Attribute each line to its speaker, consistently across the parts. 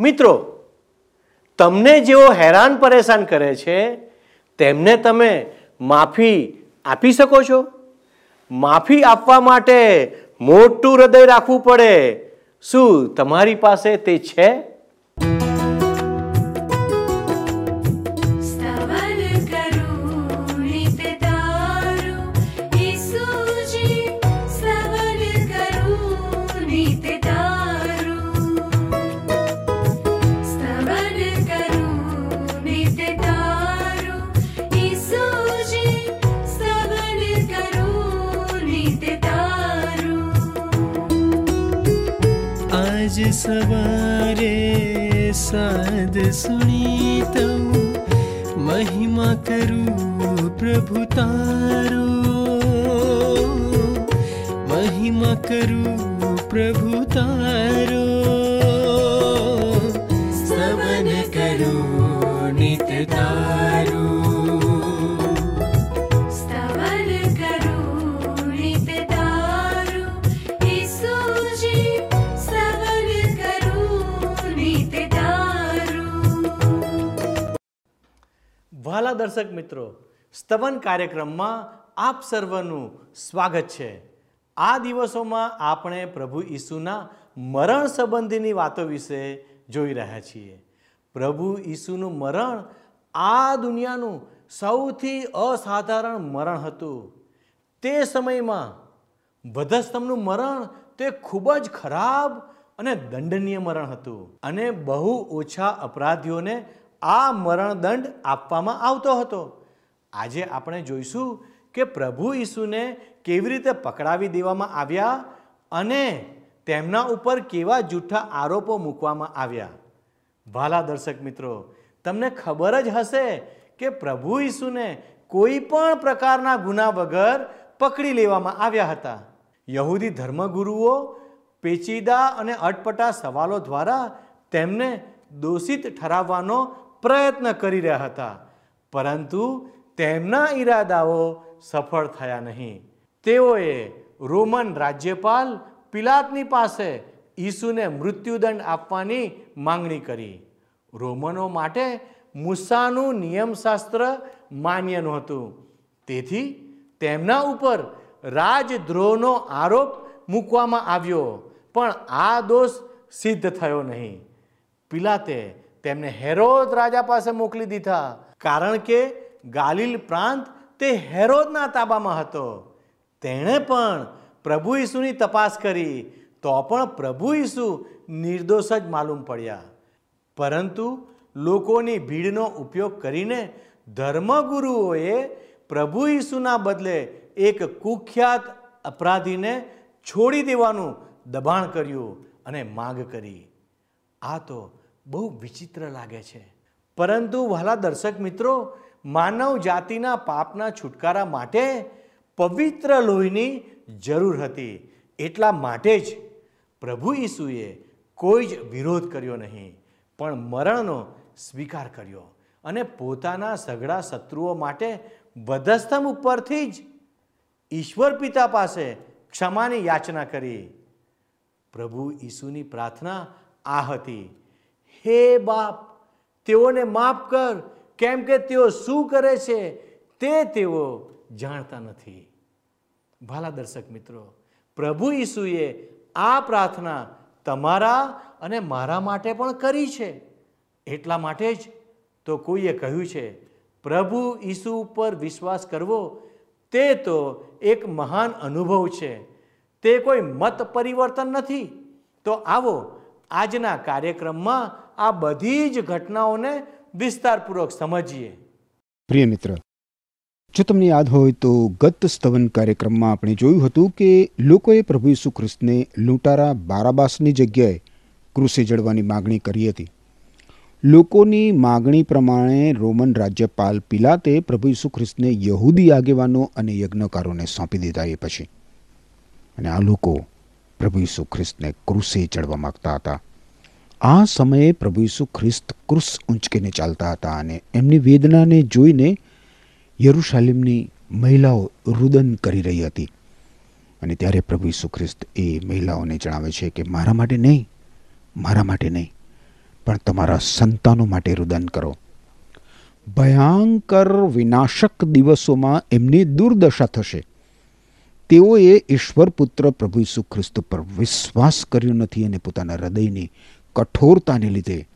Speaker 1: મિત્રો, તમને જેઓ હેરાન પરેશાન કરે છે, તેમને તમે માફી આપી શકો છો? માફી આપવા માટે મોટું હૃદય રાખવું પડે. શું તમારી પાસે તે છે?
Speaker 2: सवारे साध
Speaker 3: सुनि महिमा करु प्रभु तारो। महिमा करु प्रभु तारो।
Speaker 1: વહાલા દર્શક મિત્રો, સ્તવન કાર્યક્રમમાં આપ સર્વનું સ્વાગત છે. આ દિવસોમાં આપણે પ્રભુ ઈસુના મરણ સંબંધીની વાતો વિશે જોઈ રહ્યા છીએ. પ્રભુ ઈસુનું મરણ આ દુનિયાનું સૌથી અસાધારણ મરણ હતું. તે સમયમાં વધસ્તંભનું મરણ તે ખૂબ જ ખરાબ અને દંડનીય મરણ હતું અને બહુ ઓછા અપરાધીઓને આ મરણદંડ આપવામાં આવતો હતો. આજે આપણે જોઈશું કે પ્રભુ ઈસુને કેવી રીતે પકડાવી દેવામાં આવ્યા અને તેમના ઉપર કેવા જૂઠા આરોપો મૂકવામાં આવ્યા. વાલા દર્શક મિત્રો, તમને ખબર જ હશે કે પ્રભુ ઈસુને કોઈ પણ પ્રકારના ગુના વગર પકડી લેવામાં આવ્યા હતા. યહૂદી ધર્મગુરુઓ પેચીદા અને અટપટા સવાલો દ્વારા તેમને દોષિત ઠરાવવાનો પ્રયત્ન કરી રહ્યા હતા. પરંતુ તેમના ઈરાદાઓ સફળ થયા નહીં. તેઓએ રોમન રાજ્યપાલ પિલાતની પાસે ઈસુને મૃત્યુદંડ આપવાની માંગણી કરી. રોમનો માટે મૂસાનું નિયમશાસ્ત્ર માન્ય નહોતું. તેથી તેમના ઉપર રાજદ્રોહનો આરોપ મૂકવામાં આવ્યો, પણ આ દોષ સિદ્ધ થયો નહીં. પિલાતે તેમને હેરોદ રાજા પાસે મોકલી દીધા. કારણ કે ગાલિલ પ્રાંત તે હેરોદના તાબામાં હતો. તેણે પણ પ્રભુ ઈસુની તપાસ કરી. તો પણ પ્રભુ ઈસુ નિર્દોષ જ માલુમ પડ્યા. પરંતુ લોકોની ભીડનો ઉપયોગ કરીને ધર્મગુરુઓએ પ્રભુ ઈસુના બદલે એક કુખ્યાત અપરાધીને છોડી દેવાનું દબાણ કર્યું અને માંગ કરી. આ તો બહુ વિચિત્ર લાગે છે. પરંતુ વહાલા દર્શક મિત્રો, માનવ જાતિના પાપના છુટકારા માટે પવિત્ર લોહીની જરૂર હતી. એટલા માટે જ પ્રભુ ઈસુએ કોઈ જ વિરોધ કર્યો નહીં, પણ મરણનો સ્વીકાર કર્યો અને પોતાના સઘળા શત્રુઓ માટે વધસ્તંભ ઉપરથી જ ઈશ્વર પિતા પાસે ક્ષમાની યાચના કરી. પ્રભુ ઈસુની પ્રાર્થના આ હતી. હે બાપ, તેઓને માફ કર. કેમ કે તેઓ શું કરે છે તે તેઓ જાણતા નથી. ભાલા દર્શક મિત્રો, પ્રભુ ઈસુએ આ પ્રાર્થના તમારા અને મારા માટે પણ કરી છે. એટલા માટે જ તો કોઈએ કહ્યું છે, પ્રભુ ઈસુ ઉપર વિશ્વાસ કરવો, તે તો એક મહાન અનુભવ છે. તે કોઈ મત પરિવર્તન નથી. તો આવો આજના કાર્યક્રમમાં આ બધી જ ઘટનાઓને વિસ્તારપૂર્વક સમજીએ.
Speaker 4: પ્રિય મિત્ર, જો તમને યાદ હોય તો ગત સ્તવન કાર્યક્રમમાં આપણે જોયું હતું કે લોકોએ પ્રભુ ઈસુ ખ્રિસ્તને લૂંટારા બારાબાસની જગ્યાએ ક્રુસે જડવાની માગણી કરી હતી. લોકોની માગણી પ્રમાણે રોમન રાજ્યપાલ પિલાતે પ્રભુ ઈસુ ખ્રિસ્તને યહૂદી આગેવાનો અને યજ્ઞકારોને સોંપી દીધા એ પછી. અને આ લોકો પ્રભુ ઈસુ ખ્રિસ્તને ક્રુસે ચડવા માગતા હતા. આ સમયે પ્રભુ ઈસુ ખ્રિસ્ત ક્રુસ ઊંચકીને ચાલતા હતા અને એમની વેદનાને જોઈને યરુશાલેમની મહિલાઓ રુદન કરી રહી હતી. અને ત્યારે પ્રભુ ઈસુ ખ્રિસ્ત એ મહિલાઓને જણાવે છે કે, મારા માટે નહીં, મારા માટે નહીં, પણ તમારા સંતાનો માટે રુદન કરો. ભયંકર વિનાશક દિવસોમાં એમની દુર્દશા થશે. તેઓએ ઈશ્વર પુત્ર પ્રભુ ઈસુ ખ્રિસ્ત પર વિશ્વાસ કર્યો નથી અને પોતાના હૃદયની કઠોરતાને લીધે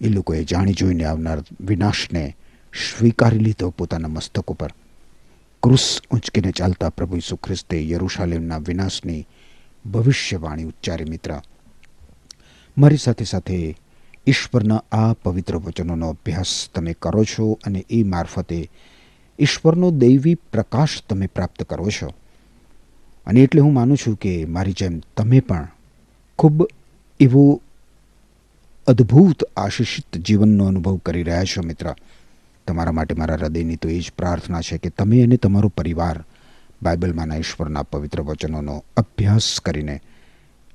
Speaker 4: એ લોકોએ જાણી જોઈને આવનાર વિનાશને સ્વીકારી લીધો પોતાના મસ્તક ઉપર ક્રુસ ઊંચકીને ચાલતા પ્રભુ ઈસુ ખ્રિસ્તે યરુશાલેમના વિનાશની ભવિષ્યવાણી ઉચ્ચારી, મિત્ર, મારી સાથે સાથે ઈશ્વરના આ પવિત્ર વચનોનો અભ્યાસ તમે કરો છો અને એ મારફતે ઈશ્વરનો દૈવી પ્રકાશ તમે પ્રાપ્ત કરો છો. અને એટલે હું માનું છું કે મારી જેમ તમે પણ ખૂબ એવો અદ્ભુત આશીષિત જીવનનો અનુભવ કરી રહ્યા છો, મિત્ર. તમારા માટે મારા હૃદયની તો એ જ પ્રાર્થના છે કે તમે અને તમારો પરિવાર બાઇબલમાંના ઈશ્વરના પવિત્ર વચનોનો અભ્યાસ કરીને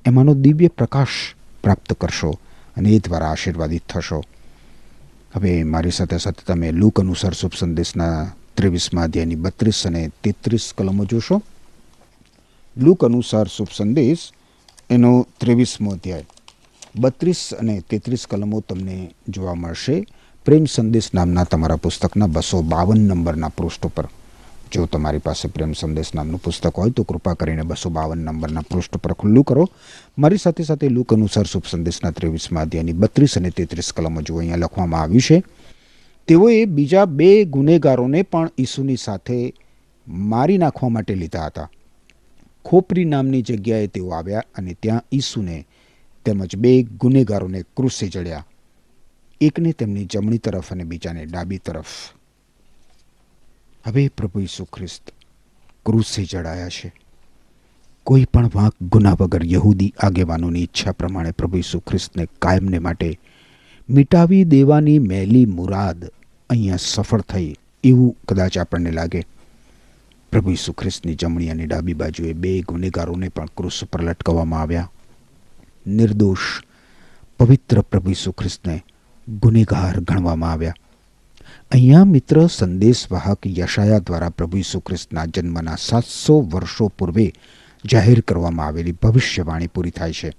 Speaker 4: એમાંનો દિવ્ય પ્રકાશ પ્રાપ્ત કરશો અને એ દ્વારા આશીર્વાદિત થશો. હવે મારી સાથે સાથે તમે લૂક અનુસાર શુભ સંદેશના ત્રેવીસમાં અધ્યાયની બત્રીસ અને તેત્રીસ કલમો જોશો. લૂક અનુસાર શુભ સંદેશ એનો ત્રેવીસમો અધ્યાય. બત્રીસ અને તેત્રીસ કલમો તમને જોવા મળશે. પ્રેમ સંદેશ નામના તમારા પુસ્તકના બસો બાવન નંબરના પૃષ્ઠ પર. જો તમારી પાસે પ્રેમ સંદેશ નામનું પુસ્તક હોય તો કૃપા કરીને બસો બાવન નંબરના પૃષ્ઠ પર ખુલ્લું કરો. મારી સાથે સાથે લુક અનુસાર શુભ સંદેશના ત્રેવીસમાં અધ્યાયની બત્રીસ અને તેત્રીસ કલમો જો અહીંયા લખવામાં આવ્યું છે. તેઓએ બીજા બે ગુનેગારોને પણ ઈસુની સાથે મારી નાખવા માટે લીધા હતા. ખોપરી નામની જગ્યાએ તેઓ આવ્યા અને ત્યાં ઈસુને તેમજ બે ગુનેગારોને ક્રુસે ચડ્યા એકને તેમની જમણી તરફ અને બીજાને ડાબી તરફ. હવે પ્રભુ ઈસુ ખ્રિસ્ત ક્રુસે ચડાયા છે. કોઈ પણ વાંક ગુના વગર યહૂદી આગેવાનોની ઈચ્છા પ્રમાણે પ્રભુ ઈસુ ખ્રિસ્તને કાયમને માટે મિટાવી દેવાની મેલી મુરાદ અહીંયા સફળ થઈ એવું કદાચ આપણને લાગે. પ્રભુ ઈસુ ખ્રિસ્તની જમણી અને ડાબી બાજુએ બે ગુનેગારોને પણ ક્રુસ પર લટકાવવામાં આવ્યા. નિર્દોષ, પવિત્ર પ્રભુ ઈસુ ખ્રિસ્તને ગુનેગાર ગણવામાં આવ્યા. અહીંયા મિત્ર સંદેશવાહક યશાયા દ્વારા પ્રભુ ઈસુ ખ્રિસ્તના જન્મના સાતસો વર્ષો પૂર્વે જાહેર કરવામાં આવેલી ભવિષ્યવાણી પૂરી થાય છે.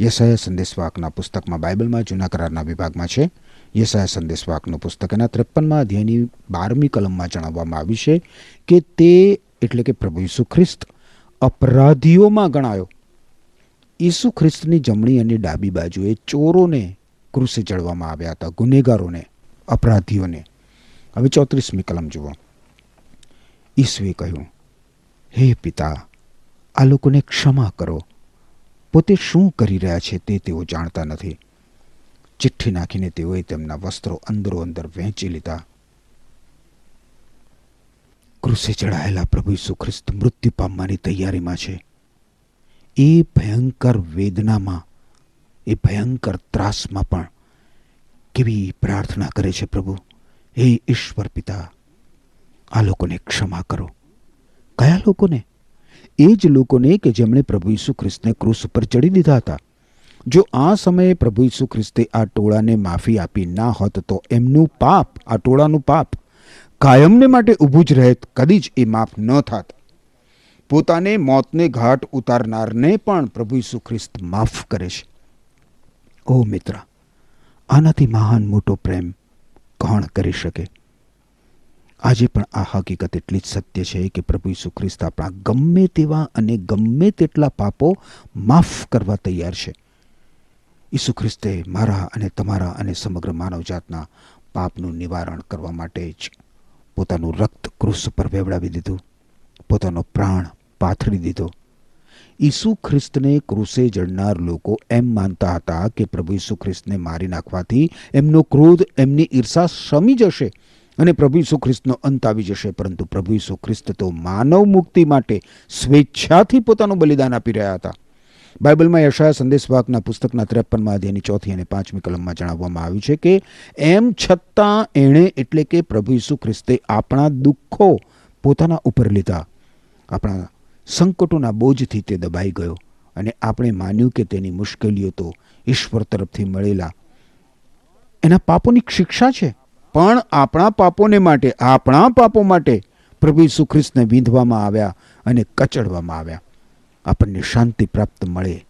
Speaker 4: યશાયા સંદેશવાહકના પુસ્તકમાં બાઇબલમાં, જૂના કરારના વિભાગમાં છે. યશાયા સંદેશવાહકનું પુસ્તક એના ત્રેપનમાં અધ્યાયની બારમી કલમમાં જણાવવામાં આવ્યું છે કે તે એટલે કે પ્રભુ ઈસુ ખ્રિસ્ત અપરાધીઓમાં ગણાયો. ઈસુ ખ્રિસ્તની જમણી અને ડાબી બાજુએ ચોરોને ક્રુસે ચડવામાં આવ્યા હતા, ગુનેગારોને, અપરાધીઓને. હવે ચોત્રીસમી કલમ જુઓ. ઈસુએ કહ્યું, હે પિતા, આ લોકોને ક્ષમા કરો. પોતે શું કરી રહ્યા છે તે તેઓ જાણતા નથી. ચિઠ્ઠી નાખીને તેઓએ તેમના વસ્ત્રો અંદરો અંદર વહેંચી લીધા. ક્રુસે ચડાયેલા પ્રભુ ઈસુ ખ્રિસ્ત મૃત્યુ પામવાની તૈયારીમાં છે. એ ભયંકર વેદનામાં, એ ભયંકર ત્રાસમાં પણ કેવી પ્રાર્થના કરે છે પ્રભુ? હે ઈશ્વર પિતા, આ લોકોને ક્ષમા કરો. કયા લોકોને? એ જ લોકોને કે જેમણે પ્રભુ ઈસુ ખ્રિસ્તને ક્રૂસ ઉપર ચડી દીધા હતા. જો આ સમયે પ્રભુ ઈસુ ખ્રિસ્તે આ ટોળાને માફી આપી ના હોત તો એમનું પાપ, આ ટોળાનું પાપ કાયમને માટે ઊભું જ રહેત, કદી જ એ માફ ન થાત. પોતાને મોતને ઘાટ ઉતારનારને પણ પ્રભુ ઈસુ ખ્રિસ્ત માફ કરે છે. ઓ મિત્ર, આનાથી મહાન મોટો પ્રેમ કોણ કરી શકે? આજે પણ આ હકીકત એટલી જ સત્ય છે કે પ્રભુ ઈસુ ખ્રિસ્ત આપણા ગમે તેવા અને ગમે તેટલા પાપો માફ કરવા તૈયાર છે. ઈસુ ખ્રિસ્તે મારા અને તમારા અને સમગ્ર માનવજાતના પાપનું નિવારણ કરવા માટે જ પોતાનું રક્ત ક્રુસ પર વેવડાવી દીધું. પોતાનો પ્રાણ પાથરી દીધો. ઈસુ ખ્રિસ્તને ક્રુસે જડનાર લોકો એમ માનતા હતા કે પ્રભુ ઈસુ ખ્રિસ્તને મારી નાખવાથી એમનો ક્રોધ એમની ઈર્ષા શમી જશે અને પ્રભુ ઈસુ ખ્રિસ્તનો અંત આવી જશે. પરંતુ પ્રભુ ઈસુ ખ્રિસ્ત તો માનવ મુક્તિ માટે સ્વેચ્છાથી પોતાનું બલિદાન આપી રહ્યા હતા. બાઇબલમાં યશાયા સંદેશવાકના પુસ્તકના ત્રેપનમાં અધ્યાયની ચોથી અને પાંચમી કલમમાં જણાવવામાં આવ્યું છે કે, એમ છતાં એણે એટલે કે પ્રભુ ઈસુ ખ્રિસ્તે આપણા દુઃખો પોતાના ઉપર લીધા. આપણા સંકટોના બોજથી તે દબાઈ ગયો અને આપણે માન્યું કે તેની મુશ્કેલીઓ તો ઈશ્વર તરફથી મળેલા. એના પાપોની શિક્ષા છે. પણ આપણા પાપોને માટે, આપણા પાપો માટે પ્રભુ ઈસુ ખ્રિસ્તને વીંધવામાં આવ્યા અને કચડવામાં આવ્યા. આપણને શાંતિ પ્રાપ્ત મળે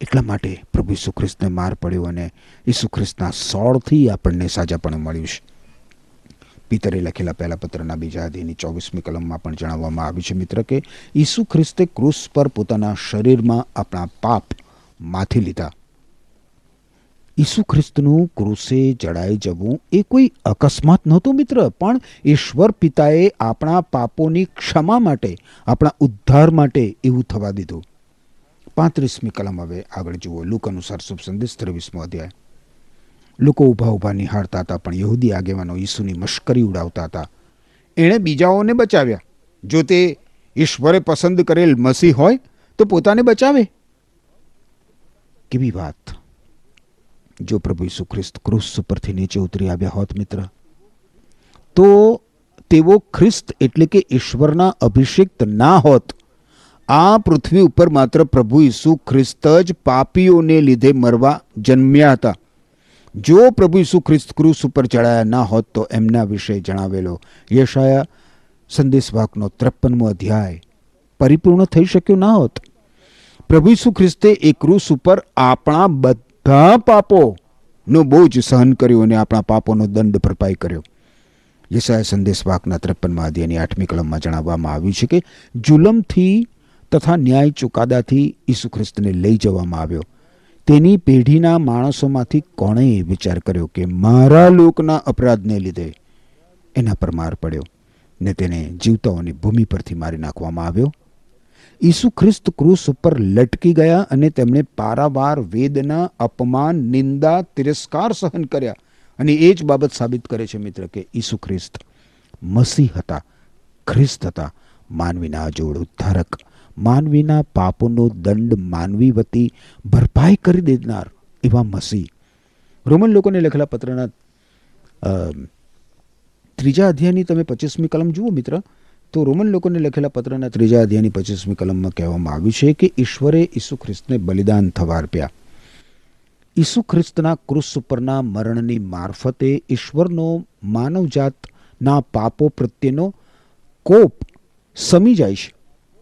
Speaker 4: એટલા માટે પ્રભુ ઈસુ ખ્રિસ્તને માર પડ્યો અને ઈસુ ખ્રિસ્તના સોળથી આપણને સાજાપણું મળ્યું છે. પિતરે લખેલા પહેલા પત્રના બીજા અધ્યયની ચોવીસમી કલમમાં પણ જણાવવામાં આવ્યું છે, મિત્ર, કે ઈસુ ખ્રિસ્તે ક્રૂસ પર પોતાના શરીરમાં આપણા પાપ માથી લીધા. ઈસુ ખ્રિસ્તનું ક્રુસે જડાઈ જવું એ કોઈ અકસ્માત નહોતું, મિત્ર, પણ ઈશ્વર પિતાએ આપણા પાપોની ક્ષમા માટે, આપણા ઉદ્ધાર માટે એવું થવા દીધું. પાંત્રીસમી કલમ હવે આગળ જુઓ, લુક અનુસાર શુભ સંદેશ, ત્રેવીસમો અધ્યાય. લોકો ઊભા ઊભા નિહાળતા હતા, પણ યહૂદી આગેવાનો ઈસુની મશ્કરી ઉડાવતા હતા. એણે બીજાઓને બચાવ્યા. જો તે ઈશ્વરે પસંદ કરેલ મસીહ હોય, તો પોતાને બચાવે. કેવી વાત. જો પ્રભુ ઈસુ ખ્રિસ્ત ક્રુસ ઉપરથી નીચે ઉતરી આવ્યા હોત મિત્ર, તો તેઓ ખ્રિસ્ત એટલે કે ઈશ્વરના અભિષિક્ત ના હોત. આ પૃથ્વી ઉપર માત્ર પ્રભુ ઈસુ ખ્રિસ્ત જ પાપીઓને લીધે મરવા જન્મ્યા હતા. જો પ્રભુ ઈસુ ખ્રિસ્ત ક્રુસ ઉપર ચડાયા ના હોત તો એમના વિશે જણાવેલો યશાયા સંદેશવાકનો ત્રેપનમો અધ્યાય પરિપૂર્ણ થઈ શક્યો ના હોત. પ્રભુ ઈસુ ખ્રિસ્તે એ ક્રુસ ઉપર આપણા બધા પાપોનો બોજ સહન કર્યો અને આપણા પાપોનો દંડ ભરપાઈ કર્યો. યશાયા સંદેશવાકના ત્રેપનમાં અધ્યાયની આઠમી કલમમાં જણાવવામાં આવ્યું છે કે જુલમથી તથા ન્યાય ચુકાદાથી ઈસુ ખ્રિસ્તને લઈ જવામાં આવ્યો. તેની પેઢીના માણસોમાંથી કોણે વિચાર કર્યો કે મારા લોકના અપરાધને લીધે એના પર માર પડ્યો ને તેને જીવતાઓની ભૂમિ પરથી મારી નાખવામાં આવ્યો? ઈસુ ખ્રિસ્ત ક્રુસ ઉપર લટકી ગયા અને તેમણે પારાવાર વેદના, અપમાન, નિંદા, તિરસ્કાર સહન કર્યા. અને એ જ બાબત સાબિત કરે છે મિત્ર કે ઈસુ ખ્રિસ્ત મસીહ હતા, ખ્રિસ્ત હતા, માનવીના જોડ ઉદ્ધારક. માનવીના પાપોનો દંડ માનવી વતી ભરપાઈ કરી દેનાર એવા મસી રોમન લોકોને લખેલા પત્રના ત્રીજા અધ્યાયની તમે પચીસમી કલમ જુઓ મિત્ર, તો રોમન લોકોને લખેલા પત્રના ત્રીજા અધ્યાયની પચીસમી કલમમાં કહેવામાં આવ્યું છે કે ઈશ્વરે ઈસુ ખ્રિસ્તને બલિદાન થવા અર્પ્યા ઈસુ ખ્રિસ્તના ક્રુસ ઉપરના મરણની મારફતે ઈશ્વરનો માનવજાતના પાપો પ્રત્યેનો કોપ સમી જાય છે.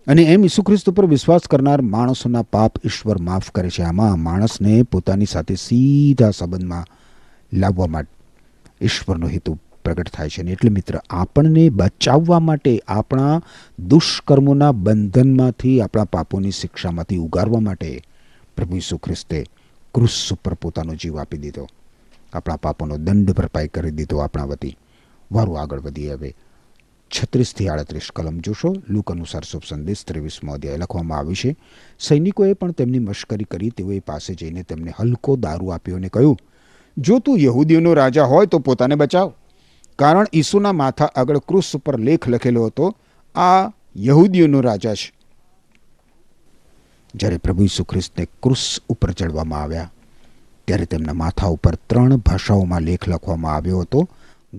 Speaker 4: અને એમ ઈસુ ખ્રિસ્ત ઉપર વિશ્વાસ કરનાર માણસોના પાપ ઈશ્વર માફ કરે છે. આમાં માણસને પોતાની સાથે સીધા સંબંધમાં લાવવા માટે ઈશ્વરનો હેતુ પ્રગટ થાય છે. અને એટલે મિત્ર, આપણને બચાવવા માટે આપણા દુષ્કર્મોના બંધનમાંથી, આપણા પાપોની શિક્ષામાંથી ઉગારવા માટે પ્રભુ ઈસુ ખ્રિસ્તે ક્રુસ ઉપર પોતાનો જીવ આપી દીધો. આપણા પાપોનો દંડ ભરપાઈ કરી દીધો આપણા વતી. વારું આગળ વધીએ હવે. છત્રીસથી આડત્રીસ કલમ જોશો. લુક અનુસાર શુભ સંદેશ ત્રેવીસમો અધ્યાય લખવામાં આવ્યું છે. સૈનિકોએ પણ તેમની મશ્કરી કરી તેઓએ પાસે જઈને તેમને હલકો દારૂ આપ્યો અને કહ્યું, જો તું યહૂદીઓનો રાજા હોય તો પોતાને બચાવ. કારણ ઈસુના માથા આગળ ક્રુસ ઉપર લેખ લખેલો હતો, આ યહૂદીઓનો રાજા છે. જ્યારે પ્રભુ ઈસુ ખ્રિસ્તને ક્રુસ ઉપર ચડવામાં આવ્યા, ત્યારે તેમના માથા ઉપર ત્રણ ભાષાઓમાં લેખ લખવામાં આવ્યો હતો.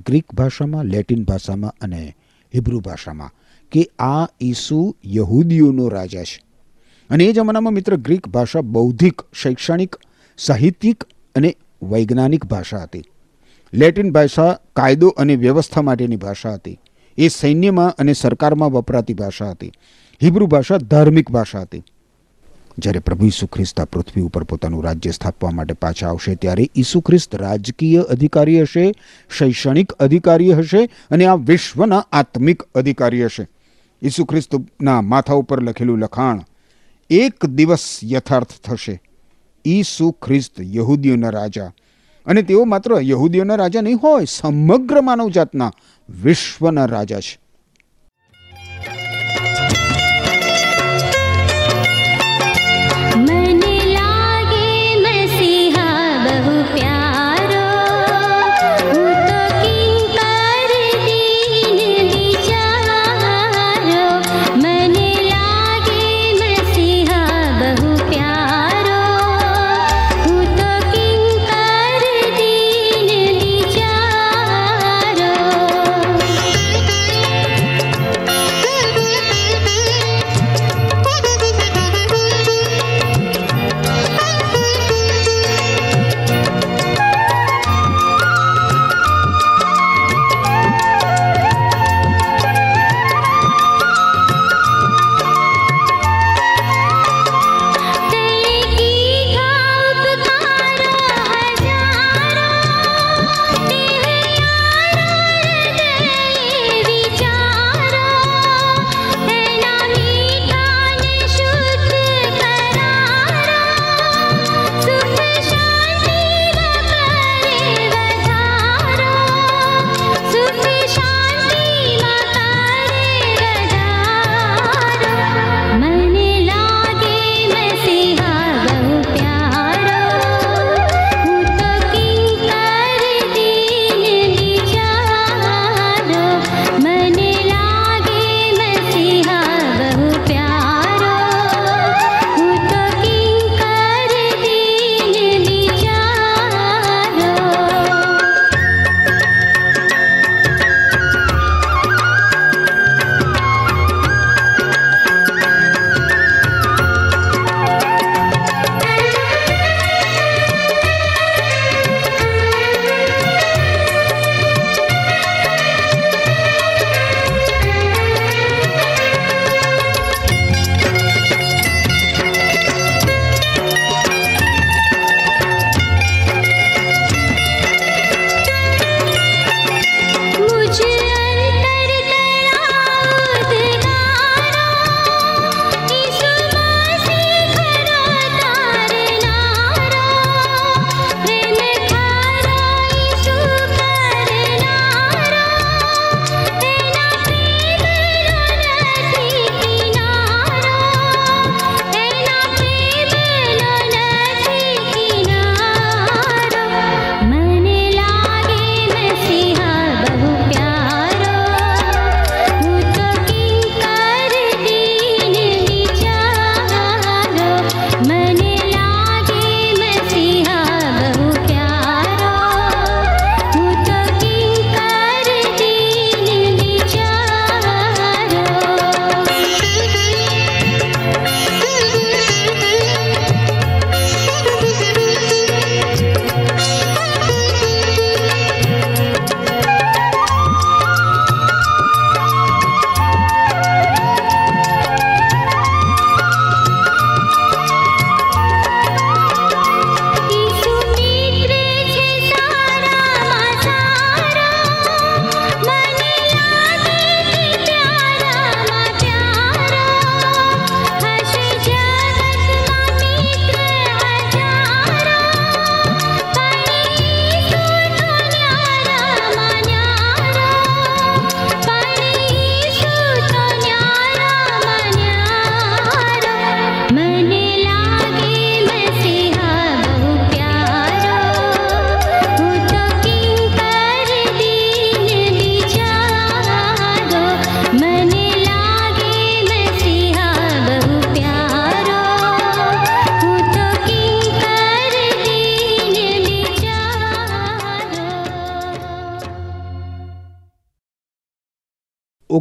Speaker 4: ગ્રીક ભાષામાં, લેટિન ભાષામાં અને હિબ્રુ ભાષામાં, કે આ ઈસુ યહૂદીઓનો રાજા છે. અને એ જમાનામાં મિત્ર ગ્રીક ભાષા બૌદ્ધિક, શૈક્ષણિક, સાહિત્યિક અને વૈજ્ઞાનિક ભાષા હતી. લેટિન ભાષા કાયદો અને વ્યવસ્થા માટેની ભાષા હતી. એ સૈન્યમાં અને સરકારમાં વપરાતી ભાષા હતી. હિબ્રુ ભાષા ધાર્મિક ભાષા હતી. જ્યારે પ્રભુ ઈસુ ખ્રિસ્ત આ પૃથ્વી ઉપર પોતાનું રાજ્ય સ્થાપવા માટે પાછા આવશે, ત્યારે ઈસુ ખ્રિસ્ત રાજકીય અધિકારી હશે, શૈક્ષણિક અધિકારી હશે અને આ વિશ્વના આત્મિક અધિકારી હશે. ઈસુ ખ્રિસ્તના માથા ઉપર લખેલું લખાણ, એક દિવસ યથાર્થ થશે. ઈસુ ખ્રિસ્ત યહૂદીઓના રાજા. અને તેઓ માત્ર યહૂદીઓના રાજા નહીં હોય, સમગ્ર માનવજાતના વિશ્વના રાજા છે.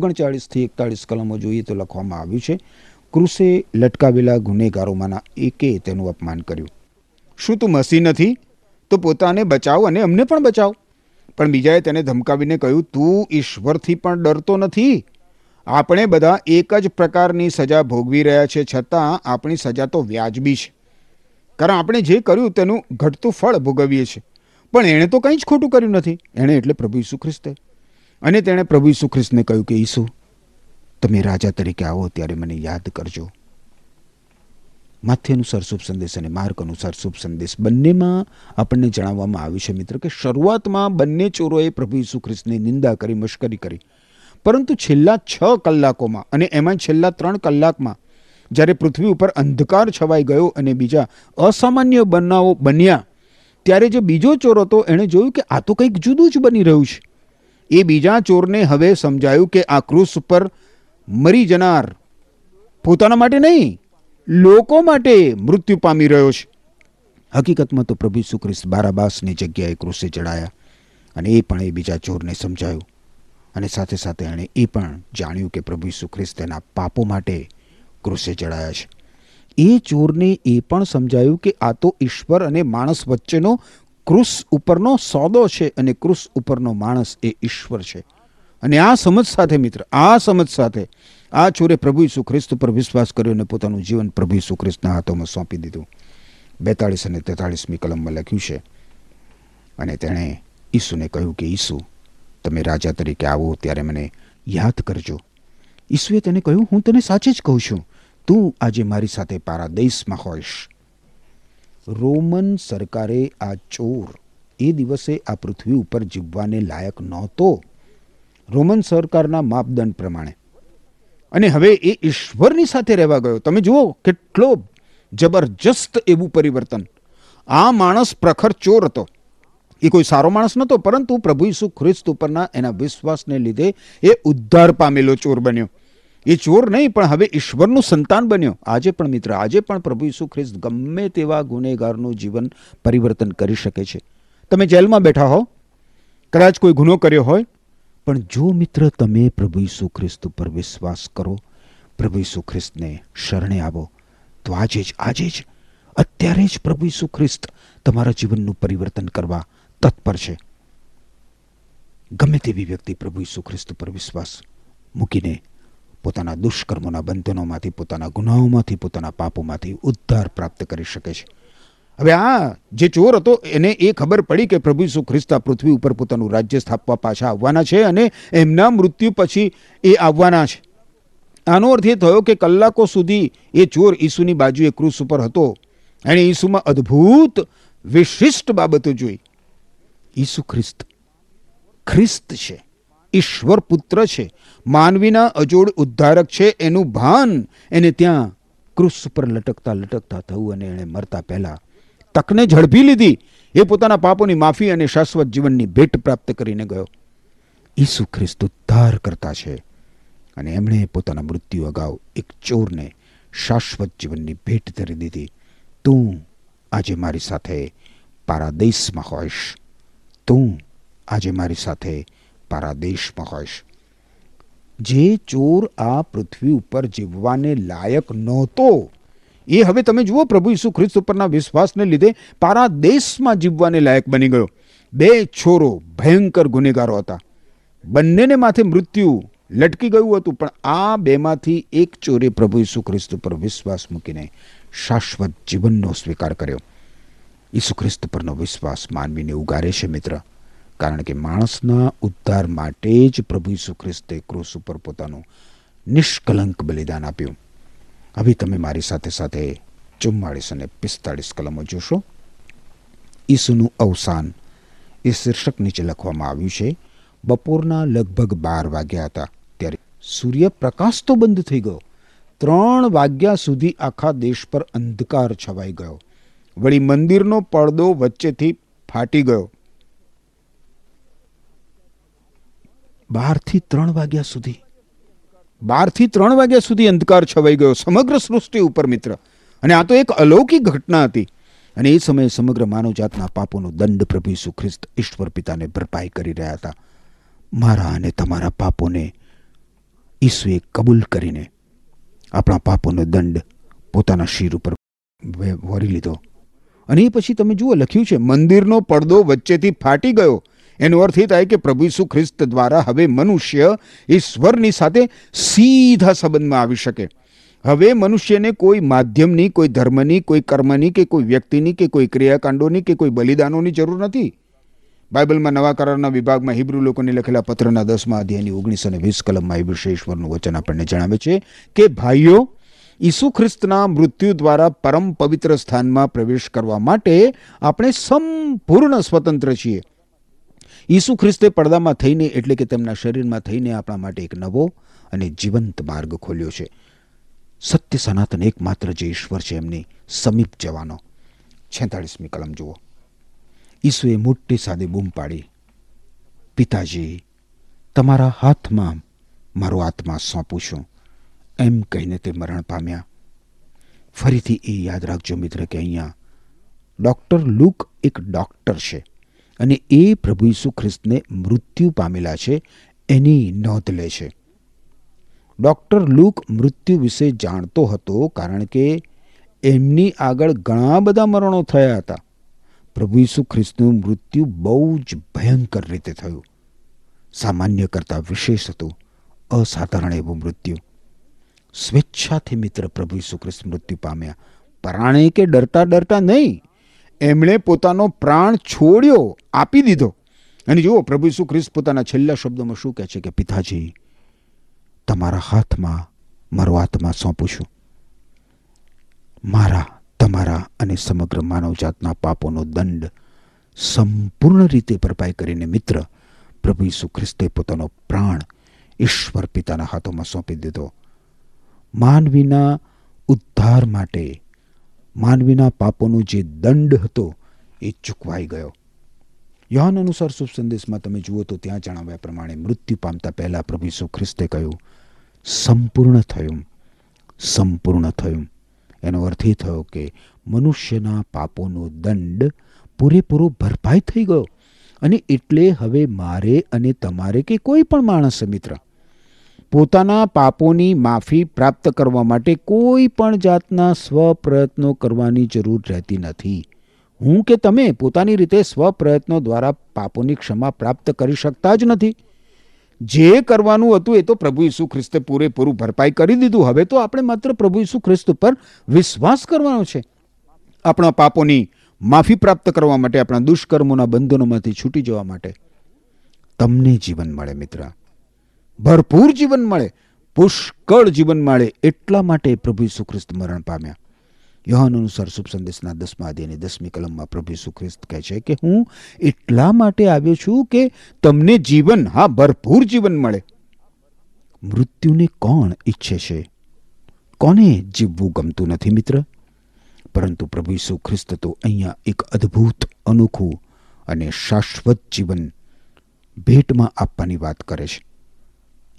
Speaker 4: ઓગણચાળીસથી એકતાળીસ કલમો જોઈએ તો લખવામાં આવ્યું છે ક્રુસે લટકાવેલા ગુનેગારોમાંના એકે તેનું અપમાન કર્યું. શું તું મસી નથી? તો પોતાને બચાવ અને અમને પણ બચાવ. પણ બીજાએ તેને ધમકાવીને કહ્યું, તું ઈશ્વરથી પણ ડરતો નથી. આપણે બધા એક જ પ્રકારની સજા ભોગવી રહ્યા છે, છતાં આપણી સજા તો વ્યાજબી છે. કારણ આપણે જે કર્યું તેનું ઘટતું ફળ ભોગવીએ છીએ. પણ એણે તો કંઈ જ ખોટું કર્યું નથી. એણે એટલે પ્રભુ ઈસુ ખ્રિસ્તે અને તેણે પ્રભુ ઈસુ ખ્રિસ્તને કહ્યું કે, ઈસુ, તમે રાજા તરીકે આવો ત્યારે મને યાદ કરજો. માથે અનુસાર શુભ સંદેશ અને માર્ગ અનુસાર શુભ સંદેશ બંનેમાં આપણને જણાવવામાં આવ્યું છે મિત્ર કે શરૂઆતમાં બંને ચોરોએ પ્રભુ ઈસુ ખ્રિસ્તની નિંદા કરી, મશ્કરી કરી. પરંતુ છેલ્લા છ કલાકોમાં અને એમાં છેલ્લા ત્રણ કલાકમાં જ્યારે પૃથ્વી ઉપર અંધકાર છવાઈ ગયો અને બીજા અસામાન્ય બનાવો બન્યા, ત્યારે જે બીજો ચોર હતો, એણે જોયું કે આ તો કંઈક જુદું જ બની રહ્યું છે. એ બીજા ચોરને હવે સમજાયું કે આ ક્રૂસ ઉપર મરી જનાર પોતાના માટે નહીં, લોકો માટે મૃત્યુ પામી રહ્યો છે. હકીકતમાં તો પ્રભુ સુખ્રિસ્ત બારાબાસની જગ્યાએ ક્રુસે ચડાયા અને એ પણ એ બીજા ચોરને સમજાયું. અને સાથે સાથે એણે એ પણ જાણ્યું કે પ્રભુ સુખ્રિસ્ત તેના પાપો માટે ક્રુસે ચડાયા છે. એ ચોરને એ પણ સમજાયું કે આ તો ઈશ્વર અને માણસ વચ્ચેનો ક્રૂસ ઉપરનો સોદો છે અને ક્રુસ ઉપરનો માણસ એ ઈશ્વર છે. અને આ સમજ સાથે મિત્ર, આ સમજ સાથે આ ચોરે પ્રભુ ઈસુ ખ્રિસ્ત પર વિશ્વાસ કર્યો અને પોતાનું જીવન પ્રભુ ઈસુ ખ્રિસ્તના હાથોમાં સોંપી દીધું. બેતાળીસ અને તેતાળીસમી કલમમાં લખ્યું છે. અને તેણે ઈસુને કહ્યું કે, ઈસુ, તમે રાજા તરીકે આવો ત્યારે મને યાદ કરજો. ઈસુએ તેને કહ્યું, હું તને સાચે જ કહું છું. તું આજે મારી સાથે પારાદેશમાં હોઈશ. રોમન સરકારે આ ચોર એ દિવસે આ પૃથ્વી ઉપર જીવવાને લાયક નહોતો. રોમન સરકારના માપદંડ પ્રમાણે. અને હવે એ ઈશ્વરની સાથે રહેવા ગયો. તમે જુઓ કેટલો જબરજસ્ત એવું પરિવર્તન. આ માણસ પ્રખર ચોર હતો. એ કોઈ સારો માણસ નહોતો, પરંતુ પ્રભુ ઈસુ ખ્રિસ્ત ઉપરના એના વિશ્વાસને લીધે એ ઉદ્ધાર પામેલો ચોર બન્યો. એ ચોર નહીં, પણ હવે ઈશ્વરનું સંતાન બન્યો. આજે પણ મિત્ર, આજે પણ પ્રભુ ઈસુ ખ્રિસ્ત ગમે તેવા ગુનેગારનું જીવન પરિવર્તન કરી શકે છે. તમે જેલમાં બેઠા હો, કદાચ કોઈ ગુનો કર્યો હોય, પણ જો મિત્ર તમે પ્રભુ ઈસુ ખ્રિસ્ત ઉપર વિશ્વાસ કરો, પ્રભુ ઈસુ ખ્રિસ્તને શરણે આવો, તો આજે જ આજે જ, અત્યારે જ પ્રભુ ઈસુ ખ્રિસ્ત તમારા જીવનનું પરિવર્તન કરવા તત્પર છે. ગમે તેવી વ્યક્તિ પ્રભુ ઈસુ ખ્રિસ્ત પર વિશ્વાસ મૂકીને પોતાના દુષ્કર્મોના બંધનોમાંથી, પોતાના ગુનાઓમાંથી, પોતાના પાપોમાંથી ઉદ્ધાર પ્રાપ્ત કરી શકે છે. હવે આ જે ચોર હતો, એને એ ખબર પડી કે પ્રભુ ઈસુ ખ્રિસ્ત પૃથ્વી ઉપર પોતાનું રાજ્ય સ્થાપવા પાછા આવવાના છે અને એમના મૃત્યુ પછી એ આવવાના છે. આનો અર્થ એ થયો કે કલાકો સુધી એ ચોર ઈસુની બાજુએ ક્રુસ ઉપર હતો. એણે ઈસુમાં અદ્ભુત, વિશિષ્ટ બાબતો જોઈ. ઈસુ ખ્રિસ્ત. ખ્રિસ્ત છે. ઈશ્વર પુત્ર છે. માનવીના અજોડ ઉદ્ધારક છે. એનું ભાન એને ત્યાં ક્રુસ પર લટકતા લટકતા થયું અને એણે મરતા પહેલાં તકને ઝડપી લીધી. એ પોતાના પાપોની માફી અને શાશ્વત જીવનની ભેટ પ્રાપ્ત કરીને ગયો. ઈસુ ખ્રિસ્ત ઉદ્ધાર કરતા છે. અને એમણે પોતાના મૃત્યુ અગાઉ એક ચોરને શાશ્વત જીવનની ભેટ ધરી દીધી. તું આજે મારી સાથે પારાદેશમાં હોઈશ. તું આજે મારી સાથે પારાદેશમાં હોઈશ જે ચોર આ પૃથ્વી ઉપર જીવવાને લાયક નહોતો, એ હવે તમે જુઓ પ્રભુ ઈસુ ખ્રિસ્ત ઉપરના વિશ્વાસને લીધે પારાદેશમાં જીવવાને લાયક બની ગયો. બે છોરો ભયંકર ગુનેગારો હતા. બંનેને માથે મૃત્યુ લટકી ગયું હતું, પણ આ બેમાંથી એક ચોરે પ્રભુ ઈસુ ખ્રિસ્ત ઉપર વિશ્વાસ મૂકીને શાશ્વત જીવનનો સ્વીકાર કર્યો. ઈસુ ખ્રિસ્ત પરનો વિશ્વાસ માનવીને ઉગારે છે મિત્ર. કારણ કે માણસના ઉદ્ધાર માટે જ પ્રભુ ઈસુ ખ્રિસ્તે ક્રોસ ઉપર પોતાનું નિષ્કલંક બલિદાન આપ્યું. હવે તમે મારી સાથે સાથે ચુમ્માળીસ અને પિસ્તાળીસ કલમો જોશો. ઈસુનું અવસાન એ શીર્ષક નીચે લખવામાં આવ્યું છે. બપોરના લગભગ બાર વાગ્યા હતા ત્યારે સૂર્યપ્રકાશ તો બંધ થઈ ગયો. ત્રણ વાગ્યા સુધી આખા દેશ પર અંધકાર છવાઈ ગયો. વળી મંદિરનો પડદો વચ્ચેથી ફાટી ગયો. બારથી ત્રણ વાગ્યા સુધી. બારથી ત્રણ વાગ્યા સુધી અંધકાર છવાઈ ગયો, સમગ્ર સૃષ્ટિ ઉપર મિત્ર. અને આ તો એક અલૌકિક ઘટના હતી. અને એ સમયે સમગ્ર માનવજાતના પાપોનો દંડ પ્રભુ ઈસુ ખ્રિસ્ત ઈશ્વર પિતાને ભરપાઈ કરી રહ્યા હતા. મારા અને તમારા પાપોને ઈસુએ કબૂલ કરીને આપણા પાપોનો દંડ પોતાના શિર ઉપર વરી લીધો. અને એ પછી તમે જુઓ, લખ્યું છે, મંદિરનો પડદો વચ્ચેથી ફાટી ગયો. એનો અર્થ એ થાય કે પ્રભુ ઈસુ ખ્રિસ્ત દ્વારા હવે મનુષ્ય ઈશ્વરની સાથે સીધા સંબંધમાં આવી શકે. હવે મનુષ્યને કોઈ માધ્યમની, કોઈ ધર્મની, કોઈ કર્મની કે કોઈ વ્યક્તિની કે કોઈ ક્રિયાકાંડોની કે કોઈ બલિદાનોની જરૂર નથી. બાઇબલમાં નવા કરારના વિભાગમાં હિબ્રુ લોકોને લખેલા પત્રના દસમા અધ્યાયની ઓગણીસો અને વીસ કલમમાં હિબ્રુ ઈશ્વરનું વચન આપણને જણાવે છે કે, ભાઈઓ, ઈસુ ખ્રિસ્તના મૃત્યુ દ્વારા પરમ પવિત્ર સ્થાનમાં પ્રવેશ કરવા માટે આપણે સંપૂર્ણ સ્વતંત્ર છીએ. ઈસુ ખ્રિસ્તે પડદામાં થઈને એટલે કે તેમના શરીરમાં થઈને આપણા માટે એક નવો અને જીવંત માર્ગ ખોલ્યો છે. સત્ય સનાતન એકમાત્ર જે ઈશ્વર છે એમની સમીપ જવાનો. છેતાળીસમી કલમ જુઓ. ઈસુએ મોટી સાદે બૂમ પાડી. પિતાજી, તમારા હાથમાં મારો આત્મા સોંપું છું એમ કહીને તે મરણ પામ્યા. ફરીથી એ યાદ રાખજો મિત્ર કે અહીંયા ડૉક્ટર લુક એક ડૉક્ટર છે. અને એ પ્રભુ ઈસુ ખ્રિસ્તને મૃત્યુ પામેલા છે, એની નોંધ લે છે. ડૉક્ટર લુક મૃત્યુ વિશે જાણતો હતો કારણ કે એમની આગળ ઘણા બધા મરણો થયા હતા. પ્રભુ ઈસુ ખ્રિસ્તનું મૃત્યુ બહુ જ ભયંકર રીતે થયું. સામાન્ય કરતાં વિશેષ હતું, અસાધારણ એવું મૃત્યુ. સ્વેચ્છાથી મિત્ર પ્રભુ ઈસુ ખ્રિસ્ત મૃત્યુ પામ્યા. પરાણે કે ડરતા ડરતા નહીં. એમણે પોતાનો પ્રાણ છોડ્યો, આપી દીધો. અને જુઓ, પ્રભુ ઈસુ ખ્રિસ્ત પોતાના છેલ્લા શબ્દોમાં શું કહે છે કે, પિતાજી, તમારા હાથમાં મારો આત્મા સોંપું છું. મારા, તમારા અને સમગ્ર માનવજાતના પાપોનો દંડ સંપૂર્ણ રીતે ભરપાઈ કરીને મિત્ર, પ્રભુ ઈસુ ખ્રિસ્તે પોતાનો પ્રાણ ઈશ્વર પિતાના હાથોમાં સોંપી દીધો. માનવીના ઉદ્ધાર માટે માનવીના પાપોનો જે દંડ હતો એ ચૂકવાઈ ગયો. યોહાન અનુસાર શુભ સંદેશમાં તમે જુઓ તો ત્યાં જણાવ્યા પ્રમાણે મૃત્યુ પામતા પહેલા પ્રભુ ઈસુ ખ્રિસ્તે કહ્યું, સંપૂર્ણ થયું સંપૂર્ણ થયું. એનો અર્થ એ થયો કે મનુષ્યના પાપોનો દંડ પૂરેપૂરો ભરપાઈ થઈ ગયો. અને એટલે હવે મારે અને તમારે કે કોઈ પણ માણસ મિત્ર પોતાના પાપોની માફી પ્રાપ્ત કરવા માટે કોઈ પણ જાતના સ્વપ્રયત્નો કરવાની જરૂર રહેતી નથી. હું કે તમે પોતાની રીતે સ્વપ્રયત્નો દ્વારા પાપોની ક્ષમા પ્રાપ્ત કરી શકતા જ નથી. જે કરવાનું હતું એ તો પ્રભુ ઈસુ ખ્રિસ્તે પૂરેપૂરું ભરપાઈ કરી દીધું. હવે તો આપણે માત્ર પ્રભુ ઈસુ ખ્રિસ્ત પર વિશ્વાસ કરવાનો છે. આપણા પાપોની માફી પ્રાપ્ત કરવા માટે, આપણા દુષ્કર્મોના બંધનોમાંથી છૂટી જવા માટે. તમને જીવન મળે મિત્ર. ભરપૂર જીવન મળે, પુષ્કળ જીવન મળે એટલા માટે પ્રભુ ઈસુ ખ્રિસ્ત મરણ પામ્યા. યોહાન અનુસાર શુભ સંદેશના દસમા અધ્યાયની દસમી કલમમાં પ્રભુ ઈસુ ખ્રિસ્ત કહે છે કે હું એટલા માટે આવ્યો છું કે તમને જીવન, હા, ભરપૂર જીવન મળે. મૃત્યુને કોણ ઈચ્છે છે? કોને જીવવું ગમતું નથી મિત્ર? પરંતુ પ્રભુ ઈસુ ખ્રિસ્ત તો અહીંયા એક અદ્ભુત, અનોખું અને શાશ્વત જીવન ભેટમાં આપવાની વાત કરે છે.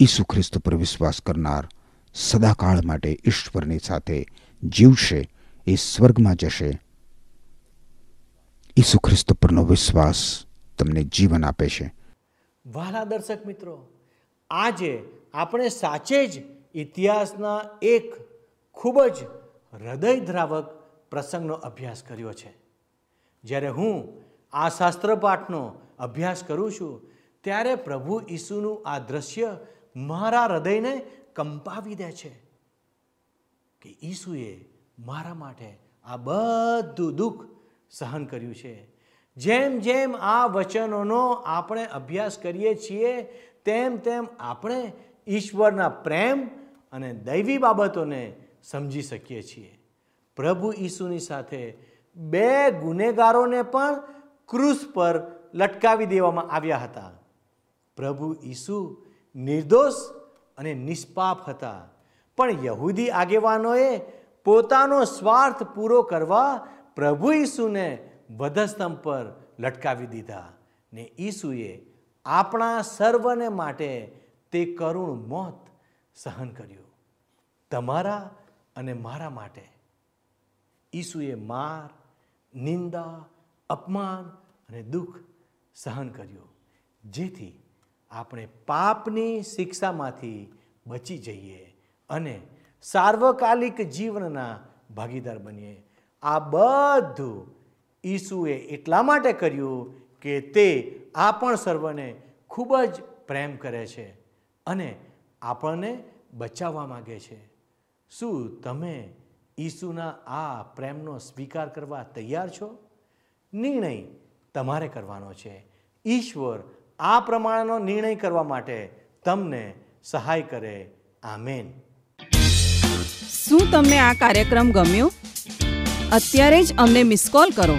Speaker 4: ઈસુ ખ્રિસ્ત પર વિશ્વાસ કરનાર સદાકાળ માટે ઈશ્વરની સાથે જીવશે, એ સ્વર્ગમાં જશે. ઈસુ ખ્રિસ્ત પરનો વિશ્વાસ તમને જીવન આપે છે.
Speaker 1: વાલા દર્શક મિત્રો, આજે આપણે સાચે જ ઇતિહાસના એક ખૂબ જ હૃદયદ્રાવક પ્રસંગનો અભ્યાસ કર્યો છે. જ્યારે હું આ શાસ્ત્રપાઠનો અભ્યાસ કરું છું, ત્યારે પ્રભુ ઈસુનું આ દ્રશ્ય મારા હૃદયને કંપાવી દે છે કે ઈસુએ મારા માટે આ બધું દુઃખ સહન કર્યું છે. જેમ જેમ આ વચનોનો આપણે અભ્યાસ કરીએ છીએ, તેમ તેમ આપણે ઈશ્વરના પ્રેમ અને દૈવી બાબતોને સમજી શકીએ છીએ. પ્રભુ ઈસુની સાથે બે ગુનેગારોને પણ ક્રૂસ પર લટકાવી દેવામાં આવ્યા હતા. પ્રભુ ઈસુ નિર્દોષ અને નિષ્પાપ હતા. પણ યહૂદી આગેવાનોએ પોતાનો સ્વાર્થ પૂરો કરવા પ્રભુ ઈસુને વધસ્તંભ પર લટકાવી દીધા ને ઈસુએ આપણા સર્વને માટે તે કરુણ મોત સહન કર્યું. તમારા અને મારા માટે. ઈસુએ માર, નિંદા, અપમાન અને દુઃખ સહન કર્યું. જેથી આપણે પાપની શિક્ષામાંથી બચી જઈએ અને સાર્વકાલિક જીવનના ભાગીદાર બનીએ. આ બધું ઈસુએ એટલા માટે કર્યું કે તે આપણ સર્વને ખૂબ જ પ્રેમ કરે છે અને આપણને બચાવવા માગે છે. શું તમે ઈસુના આ પ્રેમનો સ્વીકાર કરવા તૈયાર છો? નિર્ણય તમારે કરવાનો છે. ઈશ્વર આ પ્રમાણેનો નિર્ણય કરવા માટે તમને સહાય કરે. આમેન.
Speaker 5: શું તમને આ કાર્યક્રમ ગમ્યો? અત્યારે જ અમને મિસ કોલ કરો.